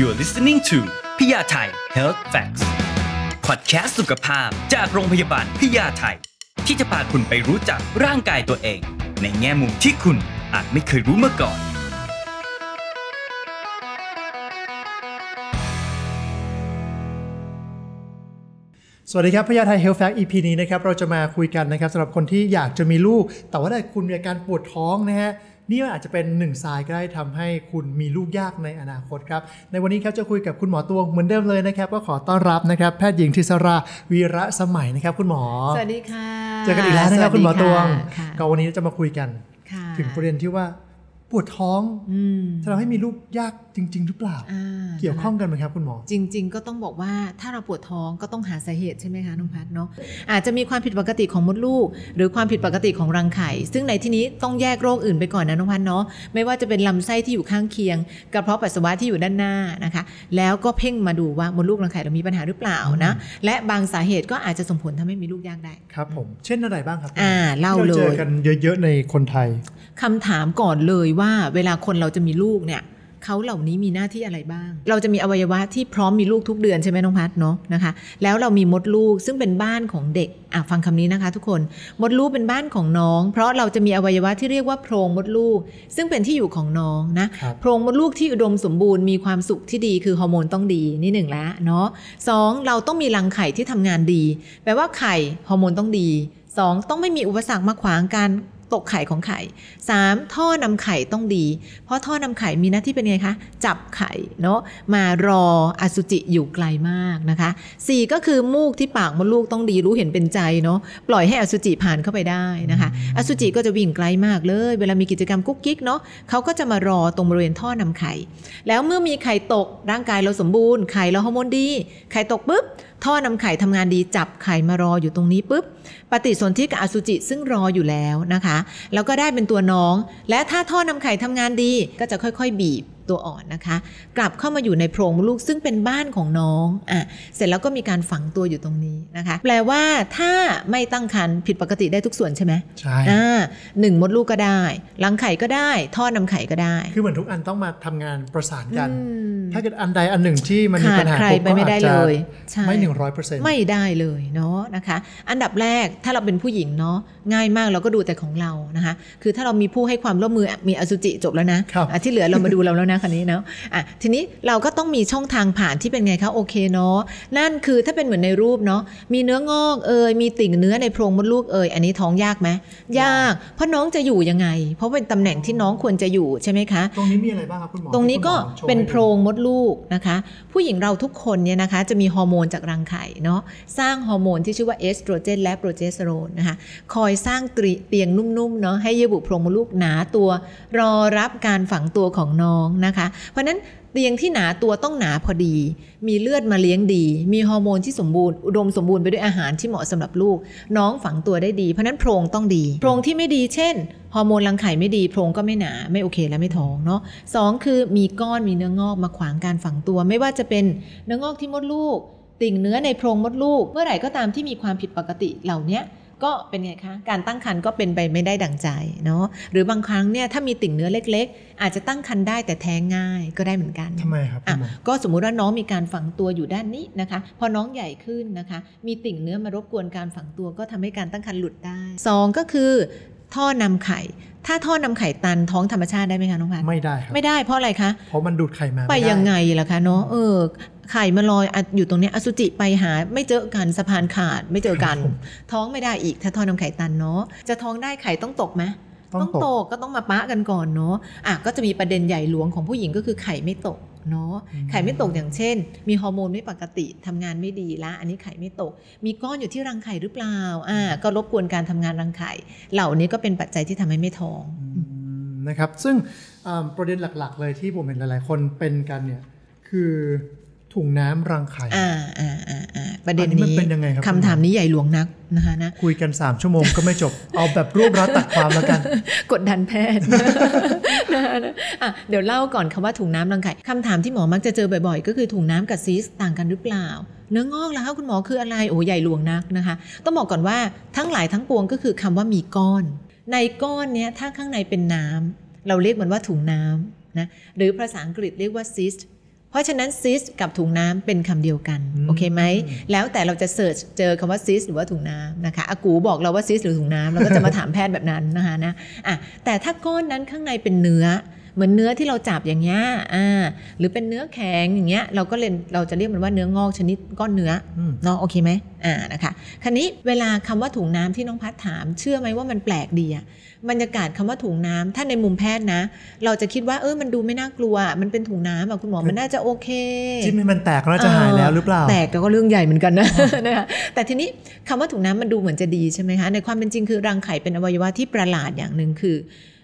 You're listening to พยาไทย Health Facts Podcast สุขภาพจากโรงพยาบาลพยาไทย ที่จะพาคุณไปรู้จักร่างกายตัวเอง ในแง่มุมที่คุณอาจไม่เคยรู้มาก่อน สวัสดีครับพยาไทย Health Fact EP นี้นะครับเราจะมาคุยกันนะครับสำหรับคนที่อยากจะมีลูก แต่ว่าถ้าคุณมีอาการปวดท้องนะฮะ นี่อาจจะเป็นหนึ่งสายก็ได้ทำให้คุณมีลูกยากในอนาคตครับ ในวันนี้ครับจะคุยกับคุณหมอตวงเหมือนเดิมเลยนะครับ ก็ขอต้อนรับนะครับ แพทย์หญิงทิศราวีระสมัยนะครับ คุณหมอ สวัสดีค่ะเจอกันอีกแล้วนะครับสคุณหมอตวงค่ะก็วันนี้จะมาคุยกันค่ะถึงประเด็นที่ว่าปวดท้องอืมจะทำให้มีลูกยาก จริง ๆ หรือเปล่าอ่า เกี่ยวข้องกันไหมครับคุณหมอ จริง ๆ ก็ต้องบอกว่าถ้าเราปวดท้องก็ต้องหาสาเหตุใช่ไหมคะน้องพัดเนาะอาจจะมีความผิดปกติของมดลูก หรือความผิดปกติของรังไข่ ซึ่งในที่นี้ต้องแยกโรคอื่นไปก่อนนะน้องพัดเนาะไม่ว่าจะเป็นลำไส้ที่อยู่ข้างเคียง กระเพาะปัสสาวะที่อยู่ด้านหน้านะคะ แล้วก็เพ่งมาดูว่ามดลูกรังไข่เรามีปัญหาหรือเปล่านะและบางสาเหตุก็อาจจะส่งผลทำให้มีลูกยากได้ครับผมเช่นอะไรบ้างครับอ่าเล่าที่เลยเจอกันเยอะๆในคนไทยคำถามก่อนเลยว่าเวลาคนเราจะมีลูกเนี่ย เขาเหล่านี้มีหน้าที่อะไรบ้าง เราจะมีอวัยวะที่พร้อมมีลูกทุกเดือนใช่ไหมน้องพัดเนาะนะคะ แล้วเรามีมดลูกซึ่งเป็นบ้านของเด็กอะฟังคำนี้นะคะ ทุกคนมดลูกเป็นบ้านของน้อง เพราะเราจะมีอวัยวะที่เรียกว่าโพรงมดลูก ซึ่งเป็นที่อยู่ของน้องนะครับโพรงมดลูกที่อุดมสมบูรณ์มีความสุขที่ดีคือฮอร์โมนต้องดีนี่หนึ่งละเนาะสองเราต้องมีรังไข่ที่ทำงานดี แปลว่าไข่ฮอร์โมนต้องดีสองต้องไม่มีอุปสรรคมาขวางการ ตกไข่ของไข่ 3. ท่อนำไข่ต้องดี เพราะท่อนำไข่มีหน้าที่เป็นไงคะ จับไข่เนาะมารออสุจิอยู่ไกลมากนะคะ 4. ก็คือมูกที่ปากมดลูกต้องดีรู้เห็นเป็นใจเนาะปล่อยให้อสุจิผ่านเข้าไปได้นะคะ อสุจิก็จะวิ่งไกลมากเลย เวลามีกิจกรรมกุ๊กกิ๊กเนาะเขาก็จะมารอตรงบริเวณท่อนำไข่ แล้วเมื่อมีไข่ตกร่างกายเราสมบูรณ์ไข่เราฮอร์โมนดีไข่ตกปุ๊บ ท่อนำไข่ทำงานดีจับไข่มารออยู่ตรงนี้ปุ๊บปฏิสนธิกับอสุจิซึ่งรออยู่แล้วนะคะ แล้วก็ได้เป็นตัวน้อง และถ้าท่อนำไข่ทำงานดีก็จะค่อยๆ บีบ ตัวอ่อนนะคะ กลับเข้ามาอยู่ในโพรงมดลูกซึ่งเป็นบ้านของน้องอะเสร็จแล้วก็มีการฝังตัวอยู่ตรงนี้นะคะ แปลว่าถ้าไม่ตั้งครรภ์ผิดปกติได้ทุกส่วนใช่ไหมใช่อ่าหนึ่งมดลูกก็ได้รังไข่ก็ได้ ท่อนำไข่ก็ได้ คือเหมือนทุกอันต้องมาทำงานประสานกันอืมถ้าเกิดอันใดอันหนึ่งที่มันมีขาปัดญหาใครปุ๊บไปก็ไม่ได้อาจจะเลยใช่ไม่หนึ่งร้อยเปอร์เซ็นต์ไม่ได้เลยเนาะนะคะ อันดับแรกถ้าเราเป็นผู้หญิงเนาะง่ายมากเราก็ดูแต่ของเรานะคะ คือถ้าเรามีผู้ให้ความร่วมมือมีอสุจิจบแล้วนะครับอะที่เหลือเรามาดูเราแล้วนะคันนี้เนาะอะทีนี้เราก็ต้องมีช่องทางผ่านที่เป็นไงคะโอเคเนาะนั่นคือถ้าเป็นเหมือนในรูปเนาะมีเนื้องอกเอยมีติ่งเนื้อในโพรงมดลูกเอยอันนี้ท้องยากไหมยาก เพราะน้องจะอยู่ยังไง เพราะเป็นตำแหน่งที่น้องควรจะอยู่ใช่ไหมคะ ตรงนี้มีอะไรบ้างครับคุณหมอตรงนี้ก็ที่คุณหมอโชว์เป็นให้ดูโพรงมดลูกนะคะ ผู้หญิงเราทุกคนเนี่ยนะคะ จะมีฮอร์โมนจากรังไข่เนาะสร้างฮอร์โมนที่ชื่อว่าเอสโตรเจนและโปรเจสเตอโรนนะคะคอยสร้างตรีเตียงนุ่มๆเนาะให้เยื่อบุโพรงมดลูกหนาตัว รอรับการฝังตัวของน้องนะคะ เพราะนั้นเตียงที่หนาตัวต้องหนาพอดี มีเลือดมาเลี้ยงดี มีฮอร์โมนที่สมบูรณ์อุดมสมบูรณ์ไปด้วยอาหารที่เหมาะสำหรับลูก น้องฝังตัวได้ดีเพราะนั้นโพรงต้องดี โพรงที่ไม่ดีเช่นฮอร์โมนรังไข่ไม่ดีโพรงก็ไม่หนาไม่โอเคและไม่ท้องเนาะสองคือมีก้อนมีเนื้องอกมาขวางการฝังตัว ไม่ว่าจะเป็นเนื้องอกที่มดลูก ติ่งเนื้อในโพรงมดลูก เมื่อไหร่ก็ตามที่มีความผิดปกติเหล่านี้ ก็เป็นไงคะการตั้งครรภ์ก็เป็นไปไม่ได้ดังใจเนาะหรือบางครั้งเนี่ยถ้ามีติ่งเนื้อเล็ก ๆ อาจจะตั้งครรภ์ได้แต่แท้งง่ายก็ได้เหมือนกันทำไมครับคุอะณหมอก็สมมุติว่าน้องมีการฝังตัวอยู่ด้านนี้นะคะ พอน้องใหญ่ขึ้นนะคะ มีติ่งเนื้อมารบกวนการฝังตัวก็ทำให้การตั้งครรภ์หลุดได้สองก็คือ ท่อนำไข่ ถ้าท่อนำไข่ตันท้องธรรมชาติได้ไหมคะน้องพันไม่ได้ครับไม่ได้เพราะอะไรคะเพราะมันดูดไข่มาไปม่ด้ยังไงล่ะคะเนาะเออไข่มาลอยอะอยู่ตรงเนี้ยอสุจิไปหาไม่เจอกันสะพานขาดไม่เจอกัน ท้องไม่ได้อีกถ้าท่อนำไข่ตันเนาะจะท้องได้ไข่ต้องตกไหมต้องตกก็ต้องมาปะกันก่อนเนาะอะก็จะมีประเด็นใหญ่หลวงของผู้หญิงก็คือไข่ไม่ตก เนาะอืมไข่ไม่ตกอย่างเช่น มีฮอร์โมนไม่ปกติทำงานไม่ดีละ อันนี้ไข่ไม่ตก มีก้อนอยู่ที่รังไข่หรือเปล่าอ่าก็รบกวนการทำงานรังไข่ เหล่านี้ก็เป็นปัจจัยที่ทำให้ไม่ท้องอืมนะครับซึ่งอ่าประเด็นหลักๆ เลยที่ผมเห็นหลายๆ คนเป็นกันเนี่ยคือ ถุงน้ำรังไข่ อ่าอ่าอ่าอ่าประเด็นอันนี้มันนี้เป็นยังไงครับคำถามนี้ใหญ่หลวงนักนะคะนะ คุยกัน 3 ชั่วโมงก็ไม่จบ เอาแบบรวบรัดตัดความแล้วกัน กดดันแพทย์นะคะนะอะเดี๋ยวเล่าก่อนคำว่าถุงน้ำรังไข่คำถามที่หมอมักจะเจอบ่อยๆ ก็คือถุงน้ำกับซีสต์ต่างกันหรือเปล่า เนื้องอกแล้วคะคุณหมอคืออะไร โอ้ใหญ่หลวงนักนะคะ ต้องบอกก่อนว่าทั้งหลายทั้งปวงก็คือคำว่ามีก้อน ในก้อนเนี้ยถ้าข้างในเป็นน้ำเราเรียกมันว่าถุงน้ำนะ หรือภาษาอังกฤษเรียกว่า cyst เพราะฉะนั้นซิสกับถุงน้ำเป็นคำเดียวกันอืมโอเคไหม แล้วแต่เราจะเสิร์ชเจอคำว่าซิสหรือว่าถุงน้ำนะคะอากูบอกเราว่าซิสหรือถุงน้ำเราก็จะมาถามแพทย์แบบนั้นนะคะนะอะแต่ถ้าก้อนนั้นข้างในเป็นเนื้อ เหมือนเนื้อที่เราจับอย่างเงี้ยอ่าหรือเป็นเนื้อแข็งอย่างเงี้ยเราก็เลยเราจะเรียกมันว่าเนื้องอกชนิดก้อนเนื้ออืมเนาะโอเคไหมอ่านะคะคราวนี้เวลาคำว่าถุงน้ำที่น้องพัดถาม เชื่อไหมว่ามันแปลกดีอะบรรยากาศคำว่าถุงน้ำถ้าในมุมแพทย์นะ เราจะคิดว่าเออมันดูไม่น่ากลัว มันเป็นถุงน้ำอะคุณหมอมันน่าจะโอเคจิ้มให้มันแตกก็น่าจะหายแล้วหรือเปล่าแตกแต่ก็เรื่องใหญ่เหมือนกันนะนะคะแต่ทีนี้คำว่าถุงน้ำมันดูเหมือนจะดีใช่ไหมคะในความเป็นจริงคือรังไข่เป็นอวัยวะที่ประหลาดอย่างหนึ่งคือเอ่อ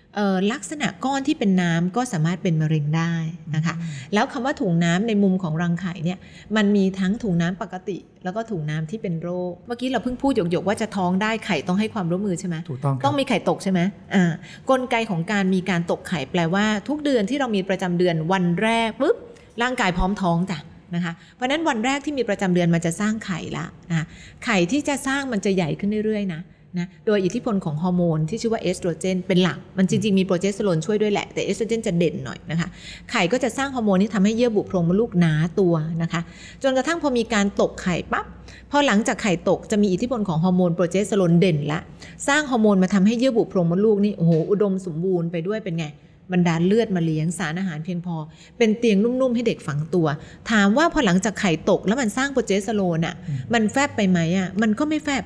ลักษณะก้อนที่เป็นน้ำก็สามารถเป็นมะเร็งได้นะคะ แล้วคำว่าถุงน้ำในมุมของรังไข่เนี่ยมันมีทั้งถุงน้ำปกติ แล้วก็ถุงน้ำที่เป็นโรค เมื่อกี้เราเพิ่งพูดหยกๆว่าจะท้องได้ไข่ต้องให้ความร่วมมือใช่ไหมถูกต้องคต้รัอบงมีไข่ตกใช่ไหมอ่ากลไกของการมีการตกไข่แปลว่า ทุกเดือนที่เรามีประจำเดือนวันแรกปุ๊บร่างกายพร้อมท้องจ้ะนะคะเพราะฉะนั้นวันแรกที่มีประจำเดือนมันจะสร้างไข่ละนะไข่ที่จะสร้างมันจะใหญ่ขึ้นเรื่อยๆนะ นะโดยอิทธิพลของฮอร์โมนที่ชื่อว่าเอสโตรเจนเป็นหลัก มันจริง ๆ มีโปรเจสเตอโรนช่วยด้วยแหละ แต่เอสโตรเจนจะเด่นหน่อยนะคะ ไข่ก็จะสร้างฮอร์โมนที่ทำให้เยื่อบุโพรงมดลูกหนาตัวนะคะ จนกระทั่งพอมีการตกไข่ปั๊บพอหลังจากไข่ตกจะมีอิทธิพลของฮอร์โมนโปรเจสเตอโรนเด่นละ สร้างฮอร์โมนมาทำให้เยื่อบุโพรงมดลูกนี่โอ้โหอุดมสมบูรณ์ไปด้วยเป็นไงบรรดาลเลือดมาเลี้ยงสารอาหารเพียงพอ เป็นเตียงนุ่มๆให้เด็กฝังตัว ถามว่าพอหลังจากไข่ตกแล้วมันสร้างโปรเจสเตอโรนอะมันแฟบไปไหมอะมันก็ไม่แฟบ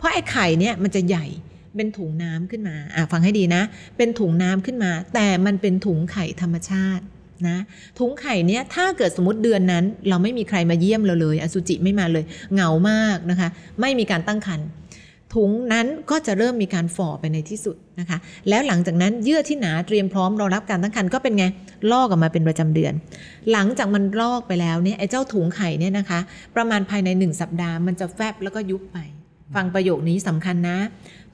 เพราะไอ้ไข่เนี่ยมันจะใหญ่เป็นถุงน้ำขึ้นมาอะฟังให้ดีนะ เป็นถุงน้ำขึ้นมา แต่มันเป็นถุงไข่ธรรมชาตินะถุงไข่เนี่ยถ้าเกิดสมมติเดือนนั้น เราไม่มีใครมาเยี่ยมเราเลย อสุจิไม่มาเลยเหงามากนะคะ ไม่มีการตั้งครรภ์ถุงนั้นก็จะเริ่มมีการฝ่อไปในที่สุดนะคะ แล้วหลังจากนั้นเยื่อที่หนาเตรียมพร้อมรอรับการตั้งครรภ์ก็เป็นไงลอกออกมาเป็นประจำเดือน หลังจากมันลอกไปแล้วเนี่ยไอ้เจ้าถุงไข่เนี่ยนะคะ ประมาณภายในหนึ่งสัปดาห์มันจะแฟบแล้วก็ยุบไป ฟังประโยคนี้สำคัญนะ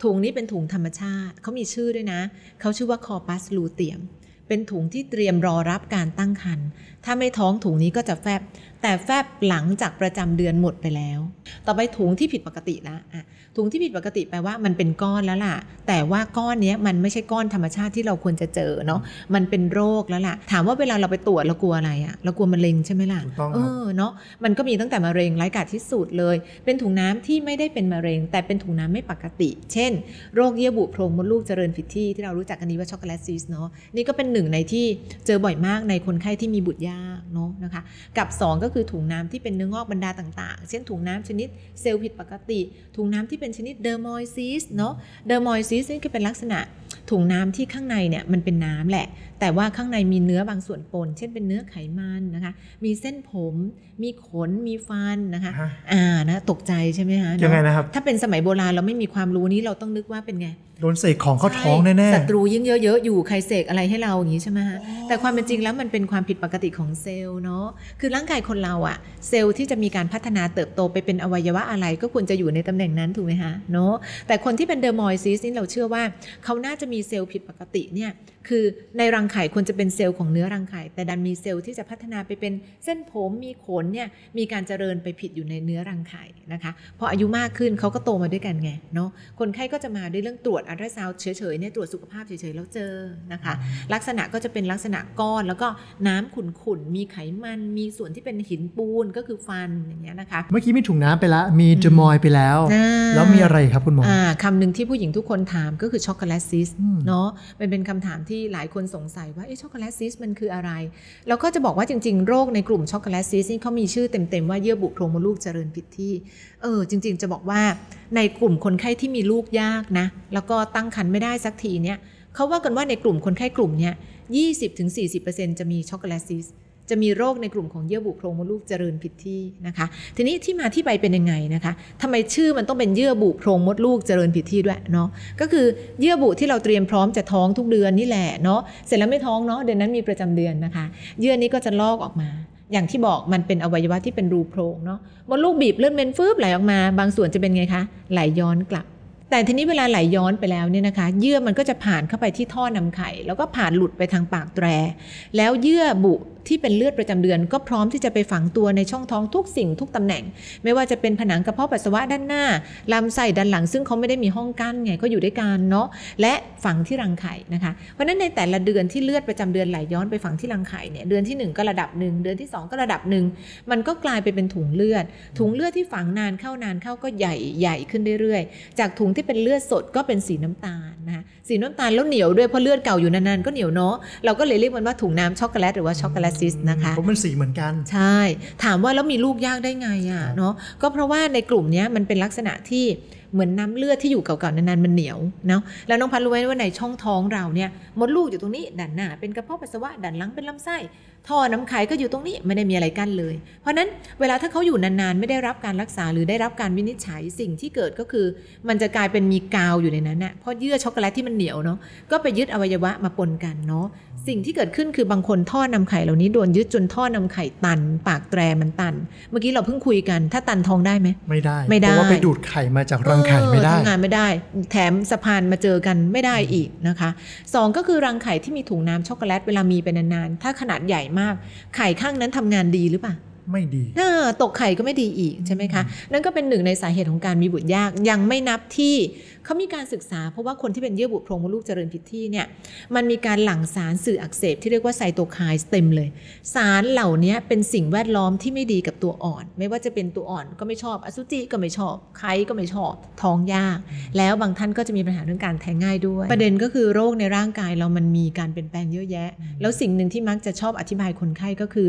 ถุงนี้เป็นถุงธรรมชาติ เขามีชื่อด้วยนะ เขาชื่อว่าคอปัสลูเตียม เป็นถุงที่เตรียมรอรับการตั้งครรภ์ ถ้าไม่ท้องถุงนี้ก็จะแฟบ แต่แฟบหลังจากประจำเดือนหมดไปแล้ว ต่อไปถุงที่ผิดปกติละอะถุงที่ผิดปกติแปลว่ามันเป็นก้อนแล้วล่ะ แต่ว่าก้อนเนี้ยมันไม่ใช่ก้อนธรรมชาติที่เราควรจะเจอเนาะ มันเป็นโรคแล้วล่ะ ถามว่าเวลาเราไปตรวจเรากลัวอะไรอะเรากลัวมะเร็งใช่ไหมล่ะถูกต้องครับเออเนาะ มันก็มีตั้งแต่มะเร็งร้ายกาจที่สุดเลย เป็นถุงน้ำที่ไม่ได้เป็นมะเร็ง แต่เป็นถุงน้ำไม่ปกติ เช่น โรคเยื่อบุโพรงมดลูกเจริญผิดที่ที่เรารู้จักกันดีว่า chocolate cyst เนาะ นี่ก็เป็นหนึ่งในที่เจอบ่อยมากในคนไข้ที่มีบุตรยากเนาะนะคะ กับ 2 ก็คือถุงน้ำที่เป็นเนื้องอกบรรดาต่างๆ เช่นถุงน้ำชนิดเซลล์ผิดปกติ ถุงน้ำที่เป็นชนิด dermoid cyst เนาะเดอร์มอยซิสนี่ก็เป็นลักษณะถุงน้ำที่ข้างในเนี่ยมันเป็นน้ำแหละแต่ว่าข้างในมีเนื้อบางส่วนปน เช่นเป็นเนื้อไขมันนะคะ มีเส้นผม มีขน มีฟันนะคะฮะอ่านะตกใจใช่ไหมคะเนอะยังไงนะครับ ถ้าเป็นสมัยโบราณเราไม่มีความรู้นี้เราต้องนึกว่าเป็นไง โดนเสกของเข้าท้องแน่ใช่ศัตรูยิ่งเยอะๆอยู่ใครเสกอะไรให้เราอย่างนี้ใช่ไหมฮะ แต่ความเป็นจริงแล้วมันเป็นความผิดปกติของเซลล์เนาะ คือร่างกายคนเราอะเซลล์ที่จะมีการพัฒนาเติบโตไปเป็นอวัยวะอะไรก็ควรจะอยู่ในตำแหน่งนั้นถูกไหมฮะเนาะ แต่คนที่เป็น dermoid cyst นี่เราเชื่อว่าเขาน่าจะมีเซลล์ผิดปกติเนี่ย คือในรังไข่ควรจะเป็นเซลล์ของเนื้อรังไข่ แต่ดันมีเซลล์ที่จะพัฒนาไปเป็นเส้นผมมีขนเนี่ยมีการเจริญไปผิดอยู่ในเนื้อรังไข่นะคะพออายุมากขึ้นเขาก็โตมาด้วยกันไงเนาะคนไข้ก็จะมาด้วยเรื่องตรวจอัลตราซาวด์เฉยๆเนี่ยตรวจสุขภาพเฉยๆแล้วเจอนะคะ ลักษณะก็จะเป็นลักษณะก้อนแล้วก็น้ำขุ่นๆมีไขมันมีส่วนที่เป็นหินปูนก็คือฟันอย่างเงี้ยนะคะๆเมื่อกี้มีถุงน้ำไปแล้วมีเจมอยไปแล้วอ่าแล้วมีอะไรครับคุณหมออ่าคำหนึ่งที่ผู้หญิงทุกคนถามก็คือ chocolate cyst อืมเนาะมันเป็นคำถามที่หลายคนสงสัยว่าเอ๊ะ chocolate cyst มันคืออะไร แล้วก็จะบอกว่าจริง ๆ โรคในกลุ่ม chocolate cyst นี่เขามีชื่อเต็ม ๆ ว่าเยื่อบุโพรงมดลูกเจริญผิดที่ เออ จริง ๆ จะบอกว่าในกลุ่มคนไข้ที่มีลูกยากนะ แล้วก็ตั้งครรภ์ไม่ได้สักทีเนี่ยเขาว่ากันว่าในกลุ่มคนไข้กลุ่มเนี้ย20-40%จะมี chocolate cyst จะมีโรคในกลุ่มของเยื่อบุโพรงมดลูกเจริญผิดที่นะคะ ทีนี้ที่มาที่ไปเป็นยังไงนะคะทำไมชื่อมันต้องเป็นเยื่อบุโพรงมดลูกเจริญผิดที่ด้วยเนาะก็คือเยื่อบุที่เราเตรียมพร้อมจะท้องทุกเดือนนี่แหละเนาะเสร็จแล้วไม่ท้องเนาะเดือนนั้นมีประจำเดือนนะคะ เยื่อนี้ก็จะลอกออกมาอย่างที่บอกมันเป็นอวัยวะที่เป็นรูโพรงเนาะมดลูกบีบเลือดเมนฟืบไหลออกมา บางส่วนจะเป็นไงคะไหลย้อนกลับ แต่ทีนี้เวลาไหลย้อนไปแล้วเนี่ยนะคะ เยื่อมันก็จะผ่านเข้าไปที่ท่อนำไข่ แล้วก็ผ่านหลุดไปทางปากแตร แล้วเยื่อบุที่เป็นเลือดประจำเดือน ก็พร้อมที่จะไปฝังตัวในช่องท้องทุกสิ่งทุกตำแหน่ง ไม่ว่าจะเป็นผนังกระเพาะปัสสาวะด้านหน้าลำไส้ด้านหลัง ซึ่งเขาไม่ได้มีห้องกั้นไงก็อยู่ด้วยกันเนาะและฝังที่รังไข่นะคะเพราะฉะนั้นในแต่ละเดือนที่เลือดประจำเดือนไหลย้อนไปฝังที่รังไข่เนี่ยเดือนที่หนึ่งก็ระดับหนึ่งเดือนที่สองก็ระดับหนึ่งมันก็กลายไปเป็นถุงเลือด ถุงเลือดที่ฝังนานเข้านานเข้าก็ใหญ่ใหญ่ขึ้นเรื่อยๆ จากถุงที่เป็นเลือดสดก็เป็นสีน้ำตาลนะคะสีน้ำตาลแล้วเหนียวด้วยเพราะเลือดเก่าอยู่นานๆก็เหนียวเนาะเราก็เลยเรียกมันว่าถุงน้ำช็อกโกแลตหรือว่าช็อกโกแลตซิสนะคะเพราะมันสีเหมือนกัน ใช่ ถามว่าแล้วมีลูกยากได้ไงอะครับเนาะก็เพราะว่าในกลุ่มเนี้ยมันเป็นลักษณะที่เหมือนน้ำเลือดที่อยู่เก่าๆนานๆมันเหนียวเนาะแล้วน้องพันรู้ไหมว่าในช่องท้องเราเนี่ยมดลูกอยู่ตรงนี้ ด้านหน้าเป็นกระเพาะปัสสาวะด้านหลังเป็นลำไส้ ท่อน้ำไข่ก็อยู่ตรงนี้ไม่ได้มีอะไรกั้นเลย เพราะฉะนั้นเวลาถ้าเขาอยู่นานๆ ไม่ได้รับการรักษาหรือได้รับการวินิจฉัยสิ่งที่เกิดก็คือ มันจะกลายเป็นมีกาวอยู่ในนั้นน่ะเพราะเยื่อช็อกโกแลตที่มันเหนียวเนาะก็ไปยึดอวัยวะมาปนกันเนาะสิ่งที่เกิดขึ้นคือบางคนท่อนำไข่เหล่านี้โดนยึดจนท่อนำไข่ตัน ปากแตรมันตัน เมื่อกี้เราเพิ่งคุยกัน ถ้าตันท้องได้ไหมไม่ได้ไม่ได้เพราะว่าไปดูดไข่มาจากรังไข่ไม่ได้เออทำงานไม่ได้ แถมสะพานมาเจอกันไม่ได้อีกนะคะสองก็คือรังไข่ที่มีถุงน้ำช็อกโกแลตเวลามีไปนานๆถ้าขนาดใหญ่มาก ไข่ข้างนั้นทำงานดีหรือเปล่า ไม่ดีเออตกไข่ก็ไม่ดีอีกใช่ไหมคะ นั่นก็เป็นหนึ่งในสาเหตุของการมีบุตรยากยังไม่นับที่เขามีการศึกษา เพราะว่าคนที่เป็นเยื่อบุโพรงมดลูกเจริญผิดที่เนี่ยมันมีการหลั่งสารสื่ออักเสบที่เรียกว่าไซโตไคน์เต็มเลย สารเหล่านี้เป็นสิ่งแวดล้อมที่ไม่ดีกับตัวอ่อน ไม่ว่าจะเป็นตัวอ่อนก็ไม่ชอบ อสุจิก็ไม่ชอบไข้ก็ไม่ชอบท้องยาก แล้วบางท่านก็จะมีปัญหาเรื่องการแท้งง่ายด้วย ประเด็นก็คือโรคในร่างกายเรามันมีการเปลี่ยนแปลงเยอะแยะ แล้วสิ่งหนึ่งที่มักจะชอบอธิบายคนไข้ก็คือ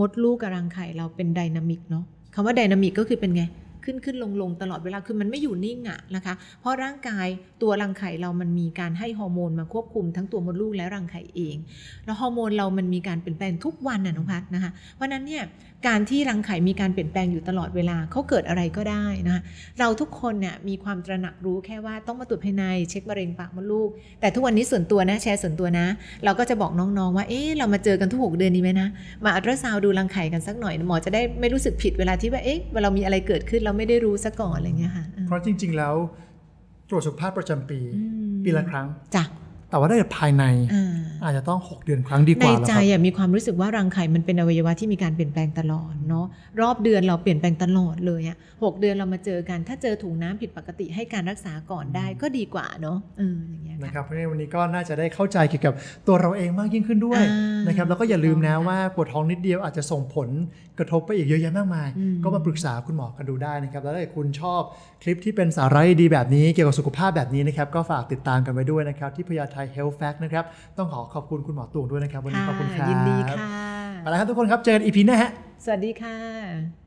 มดลูกกับรังไข่เราเป็น dynamic เนาะคำว่า dynamic ก็คือเป็นไง ขึ้นขึ้นลงลงตลอดเวลาคือมันไม่อยู่นิ่งอะนะคะ เพราะร่างกายตัวรังไข่เรามันมีการให้ฮอร์โมนมาควบคุมทั้งตัวมดลูกและรังไข่เอง แล้วฮอร์โมนเรามันมีการเปลี่ยนแปลงทุกวันน่ะน้องพัดนะคะ เพราะนั้นเนี่ยการที่รังไข่มีการเปลี่ยนแปลงอยู่ตลอดเวลาเขาเกิดอะไรก็ได้นะคะเราทุกคนเนี่ยมีความตระหนักรู้แค่ว่าต้องมาตรวจภายในเช็คมะเร็งปากมดลูก แต่ทุกวันนี้ส่วนตัวนะแชร์ส่วนตัวนะ เราก็จะบอกน้องๆ ว่าเอ๊ะเรามาเจอกันทุกหกเดือนดีไหมนะมาอัลตราซาวดูรังไข่กันสักหน่อยหมอจะได้ไม่รู้สึกผิดเวลาที่ว่าเอ๊ะเวลามีอะไรเกิดขึ้นเราไม่ได้รู้ซะก่อนอะไรเงี้ยค่ะอืมเพราะจริง ๆ แล้วตรวจสุขภาพประจำปีอืมปีละครั้งจ้ะ แต่ว่าถ้าเกิดภายในอ่าอาจจะต้อง 6 เดือนครั้งดีกในว่าแล้วใจครับอะมีความรู้สึกว่ารังไข่มันเป็นอวัยวะที่มีการเปลี่ยนแปลงตลอดเนาะรอบเดือนเราเปลี่ยนแปลงตลอดเลยอะหกเดือนเรามาเจอกัน ถ้าเจอถุงน้ำผิดปกติให้การรักษาก่อนได้ก็ดีกว่าเนาะเอออย่างเงี้ยนะคค่ะรับเพราะฉะนั้นวันนี้ก็น่าจะได้เข้าใจเกี่ยวกับตัวเราเองมากยิ่งขึ้นด้วยอ่านนะครับแล้วก็อย่าลืมนะถูกต้องค่ะว่าปวดท้องนิดเดียวอาจจะส่งผลกระทบไปอีกเยอะแยะมากมายอืมก็มาปรึกษาคุณหมอกันดูได้นะครับแล้วถ้าเกิดคุณชอบคลิปที่เป็นสาระดีๆแบบนี้เกี่ยวกับสุขภาพแบบนี้นะครับก็ฝากติดตามกันไว้ด้วยนะครับที่พยาไทย Health Fact นะครับ ต้องขอขอบคุณคุณหมอตูงด้วยนะครับ วันนี้ขอบคุณครับยินดีค่ะไปแล้วครับทุกคนครับ เจอกันอีพีหน้าฮะ สวัสดีค่ะ